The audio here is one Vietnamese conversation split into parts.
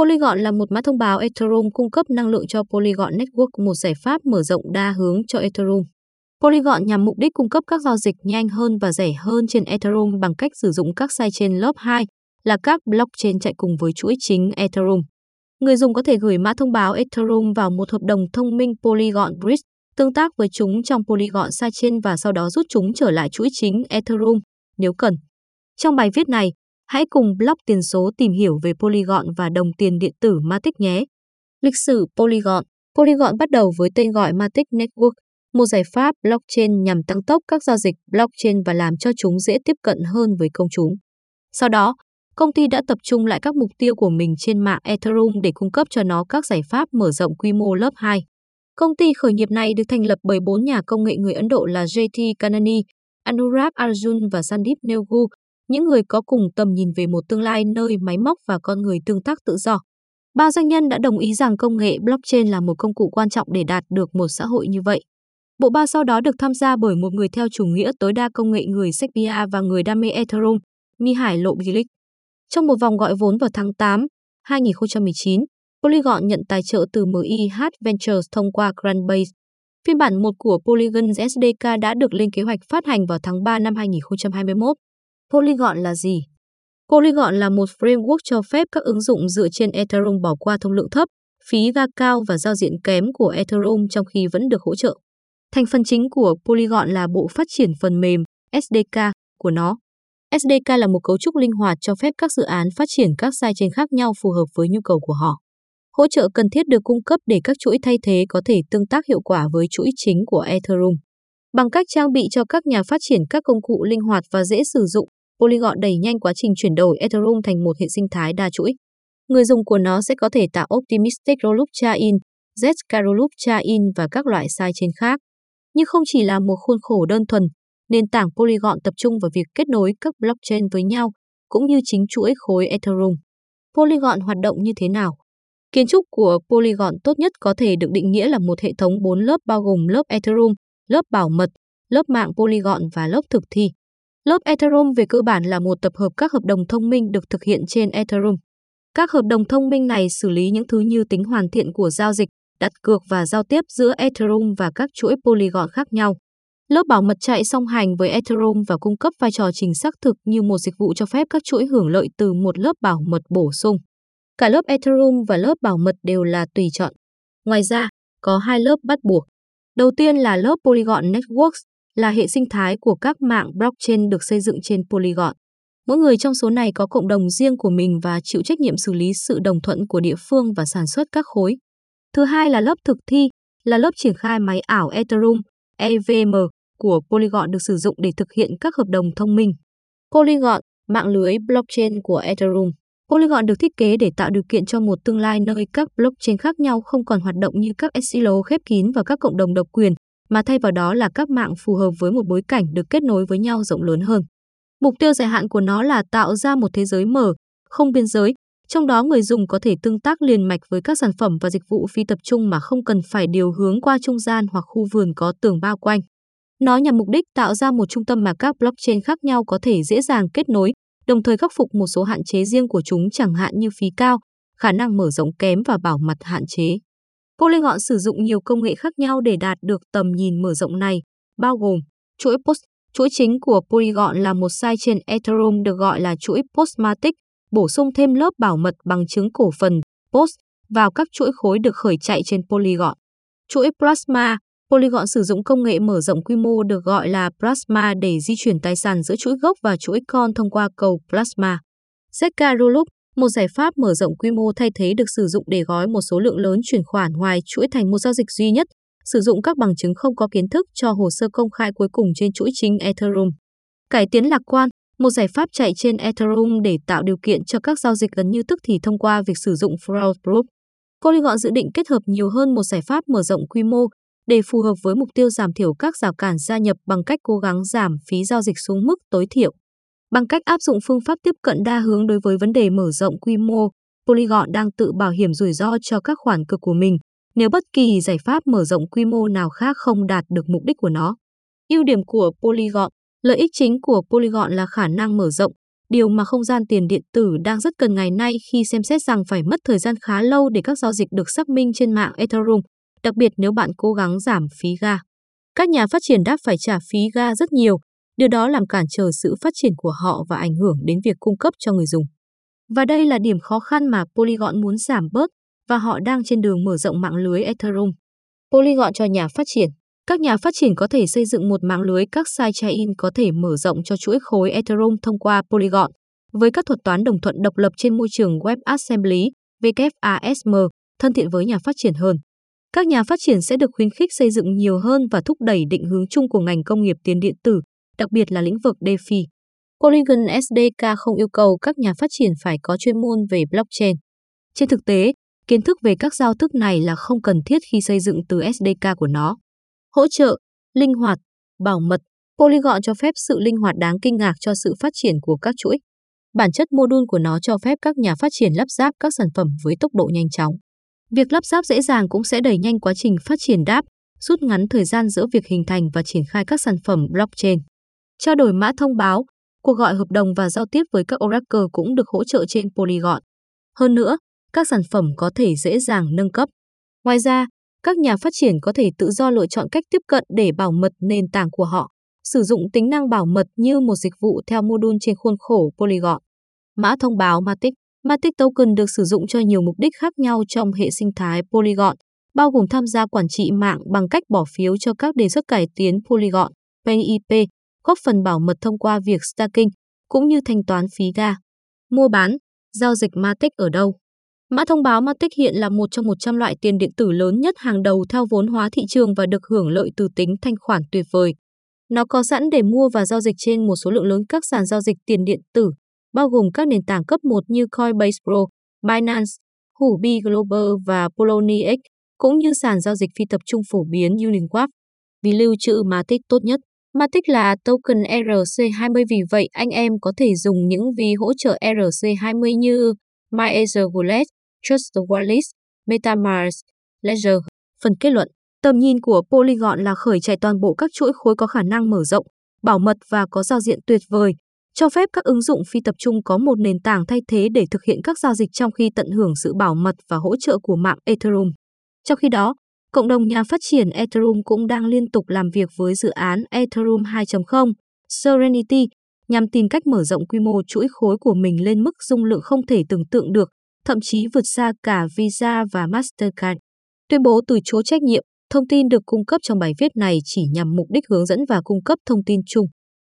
Polygon là một mã thông báo Ethereum cung cấp năng lượng cho Polygon Network, một giải pháp mở rộng đa hướng cho Ethereum. Polygon nhằm mục đích cung cấp các giao dịch nhanh hơn và rẻ hơn trên Ethereum bằng cách sử dụng các sidechain lớp 2 là các blockchain chạy cùng với chuỗi chính Ethereum. Người dùng có thể gửi mã thông báo Ethereum vào một hợp đồng thông minh Polygon Bridge, tương tác với chúng trong Polygon sidechain và sau đó rút chúng trở lại chuỗi chính Ethereum nếu cần. Trong bài viết này, hãy cùng blog tiền số tìm hiểu về Polygon và đồng tiền điện tử Matic nhé. Lịch sử Polygon Polygon bắt đầu với tên gọi Matic Network, một giải pháp blockchain nhằm tăng tốc các giao dịch blockchain và làm cho chúng dễ tiếp cận hơn với công chúng. Sau đó, công ty đã tập trung lại các mục tiêu của mình trên mạng Ethereum để cung cấp cho nó các giải pháp mở rộng quy mô lớp 2. Công ty khởi nghiệp này được thành lập bởi bốn nhà công nghệ người Ấn Độ là JT Kanani, Anurag Arjun và Sandeep Negu, những người có cùng tầm nhìn về một tương lai nơi máy móc và con người tương tác tự do. Ba doanh nhân đã đồng ý rằng công nghệ blockchain là một công cụ quan trọng để đạt được một xã hội như vậy. Bộ ba sau đó được tham gia bởi một người theo chủ nghĩa tối đa công nghệ người Serbia và người đam mê Ethereum, Mihai Lobilic. Trong một vòng gọi vốn vào tháng 8, 2019, Polygon nhận tài trợ từ MIH Ventures thông qua Grandbase. Phiên bản 1 của Polygon SDK đã được lên kế hoạch phát hành vào tháng 3 năm 2021. Polygon là gì? Polygon là một framework cho phép các ứng dụng dựa trên Ethereum bỏ qua thông lượng thấp, phí ga cao và giao diện kém của Ethereum trong khi vẫn được hỗ trợ. Thành phần chính của Polygon là bộ phát triển phần mềm SDK của nó. SDK là một cấu trúc linh hoạt cho phép các dự án phát triển các sidechain khác nhau phù hợp với nhu cầu của họ. Hỗ trợ cần thiết được cung cấp để các chuỗi thay thế có thể tương tác hiệu quả với chuỗi chính của Ethereum. Bằng cách trang bị cho các nhà phát triển các công cụ linh hoạt và dễ sử dụng, Polygon đẩy nhanh quá trình chuyển đổi Ethereum thành một hệ sinh thái đa chuỗi. Người dùng của nó sẽ có thể tạo Optimistic Rollup Chain, Zk Rollup Chain và các loại sidechain khác. Nhưng không chỉ là một khuôn khổ đơn thuần, nền tảng Polygon tập trung vào việc kết nối các blockchain với nhau, cũng như chính chuỗi khối Ethereum. Polygon hoạt động như thế nào? Kiến trúc của Polygon tốt nhất có thể được định nghĩa là một hệ thống 4 lớp bao gồm lớp Ethereum, lớp bảo mật, lớp mạng Polygon và lớp thực thi. Lớp Ethereum về cơ bản là một tập hợp các hợp đồng thông minh được thực hiện trên Ethereum. Các hợp đồng thông minh này xử lý những thứ như tính hoàn thiện của giao dịch, đặt cược và giao tiếp giữa Ethereum và các chuỗi Polygon khác nhau. Lớp bảo mật chạy song hành với Ethereum và cung cấp vai trò trình xác thực như một dịch vụ cho phép các chuỗi hưởng lợi từ một lớp bảo mật bổ sung. Cả lớp Ethereum và lớp bảo mật đều là tùy chọn. Ngoài ra, có hai lớp bắt buộc. Đầu tiên là lớp Polygon Networks, là hệ sinh thái của các mạng blockchain được xây dựng trên Polygon. Mỗi người trong số này có cộng đồng riêng của mình và chịu trách nhiệm xử lý sự đồng thuận của địa phương và sản xuất các khối. Thứ hai là lớp thực thi, là lớp triển khai máy ảo Ethereum, EVM của Polygon được sử dụng để thực hiện các hợp đồng thông minh. Polygon, mạng lưới blockchain của Ethereum. Polygon được thiết kế để tạo điều kiện cho một tương lai nơi các blockchain khác nhau không còn hoạt động như các silo khép kín và các cộng đồng độc quyền, mà thay vào đó là các mạng phù hợp với một bối cảnh được kết nối với nhau rộng lớn hơn. Mục tiêu dài hạn của nó là tạo ra một thế giới mở, không biên giới, trong đó người dùng có thể tương tác liền mạch với các sản phẩm và dịch vụ phi tập trung mà không cần phải điều hướng qua trung gian hoặc khu vườn có tường bao quanh. Nó nhằm mục đích tạo ra một trung tâm mà các blockchain khác nhau có thể dễ dàng kết nối, đồng thời khắc phục một số hạn chế riêng của chúng chẳng hạn như phí cao, khả năng mở rộng kém và bảo mật hạn chế. Polygon sử dụng nhiều công nghệ khác nhau để đạt được tầm nhìn mở rộng này, bao gồm chuỗi POST. Chuỗi chính của Polygon là một sidechain Ethereum được gọi là chuỗi Postmatic, bổ sung thêm lớp bảo mật bằng chứng cổ phần POST vào các chuỗi khối được khởi chạy trên Polygon. Chuỗi Plasma Polygon sử dụng công nghệ mở rộng quy mô được gọi là Plasma để di chuyển tài sản giữa chuỗi gốc và chuỗi con thông qua cầu Plasma. Zk Rollup một giải pháp mở rộng quy mô thay thế được sử dụng để gói một số lượng lớn chuyển khoản ngoài chuỗi thành một giao dịch duy nhất, sử dụng các bằng chứng không có kiến thức cho hồ sơ công khai cuối cùng trên chuỗi chính Ethereum. Cải tiến lạc quan, một giải pháp chạy trên Ethereum để tạo điều kiện cho các giao dịch gần như tức thì thông qua việc sử dụng Fraud Proof. Polygon dự định kết hợp nhiều hơn một giải pháp mở rộng quy mô để phù hợp với mục tiêu giảm thiểu các rào cản gia nhập bằng cách cố gắng giảm phí giao dịch xuống mức tối thiểu. Bằng cách áp dụng phương pháp tiếp cận đa hướng đối với vấn đề mở rộng quy mô, Polygon đang tự bảo hiểm rủi ro cho các khoản cực của mình nếu bất kỳ giải pháp mở rộng quy mô nào khác không đạt được mục đích của nó. Ưu điểm của Polygon Lợi ích chính của Polygon là khả năng mở rộng, điều mà không gian tiền điện tử đang rất cần ngày nay khi xem xét rằng phải mất thời gian khá lâu để các giao dịch được xác minh trên mạng Ethereum, đặc biệt nếu bạn cố gắng giảm phí ga. Các nhà phát triển đáp phải trả phí ga rất nhiều, điều đó làm cản trở sự phát triển của họ và ảnh hưởng đến việc cung cấp cho người dùng. Và đây là điểm khó khăn mà Polygon muốn giảm bớt và họ đang trên đường mở rộng mạng lưới Ethereum. Polygon cho nhà phát triển các nhà phát triển có thể xây dựng một mạng lưới các sidechain có thể mở rộng cho chuỗi khối Ethereum thông qua Polygon với các thuật toán đồng thuận độc lập trên môi trường WebAssembly WASM thân thiện với nhà phát triển hơn. Các nhà phát triển sẽ được khuyến khích xây dựng nhiều hơn và thúc đẩy định hướng chung của ngành công nghiệp tiền điện tử, đặc biệt là lĩnh vực DeFi. Polygon SDK không yêu cầu các nhà phát triển phải có chuyên môn về blockchain. Trên thực tế, kiến thức về các giao thức này là không cần thiết khi xây dựng từ SDK của nó. Hỗ trợ, linh hoạt, bảo mật, Polygon cho phép sự linh hoạt đáng kinh ngạc cho sự phát triển của các chuỗi. Bản chất module của nó cho phép các nhà phát triển lắp ráp các sản phẩm với tốc độ nhanh chóng. Việc lắp ráp dễ dàng cũng sẽ đẩy nhanh quá trình phát triển đáp, rút ngắn thời gian giữa việc hình thành và triển khai các sản phẩm blockchain. Trao đổi mã thông báo, cuộc gọi hợp đồng và giao tiếp với các Oracle cũng được hỗ trợ trên Polygon. Hơn nữa, các sản phẩm có thể dễ dàng nâng cấp. Ngoài ra, các nhà phát triển có thể tự do lựa chọn cách tiếp cận để bảo mật nền tảng của họ, sử dụng tính năng bảo mật như một dịch vụ theo module trên khuôn khổ Polygon. Mã thông báo Matic Matic Token được sử dụng cho nhiều mục đích khác nhau trong hệ sinh thái Polygon, bao gồm tham gia quản trị mạng bằng cách bỏ phiếu cho các đề xuất cải tiến Polygon, PIP, góp phần bảo mật thông qua việc staking, cũng như thanh toán phí ga. Mua bán, giao dịch Matic ở đâu? Mã thông báo Matic hiện là một trong 100 loại tiền điện tử lớn nhất hàng đầu theo vốn hóa thị trường và được hưởng lợi từ tính thanh khoản tuyệt vời. Nó có sẵn để mua và giao dịch trên một số lượng lớn các sàn giao dịch tiền điện tử, bao gồm các nền tảng cấp 1 như Coinbase Pro, Binance, Huobi Global và Poloniex, cũng như sàn giao dịch phi tập trung phổ biến Uniswap. Vì lưu trữ Matic tốt nhất, Matic là token ERC20 vì vậy anh em có thể dùng những ví hỗ trợ ERC20 như MyEther Wallet, Trust Wallet, MetaMask, Ledger. Phần kết luận, tầm nhìn của Polygon là khởi chạy toàn bộ các chuỗi khối có khả năng mở rộng, bảo mật và có giao diện tuyệt vời, cho phép các ứng dụng phi tập trung có một nền tảng thay thế để thực hiện các giao dịch trong khi tận hưởng sự bảo mật và hỗ trợ của mạng Ethereum. Trong khi đó, cộng đồng nhà phát triển Ethereum cũng đang liên tục làm việc với dự án Ethereum 2.0 Serenity nhằm tìm cách mở rộng quy mô chuỗi khối của mình lên mức dung lượng không thể tưởng tượng được, thậm chí vượt xa cả Visa và Mastercard. Tuyên bố từ chối trách nhiệm, thông tin được cung cấp trong bài viết này chỉ nhằm mục đích hướng dẫn và cung cấp thông tin chung.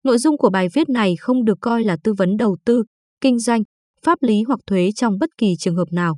Nội dung của bài viết này không được coi là tư vấn đầu tư, kinh doanh, pháp lý hoặc thuế trong bất kỳ trường hợp nào.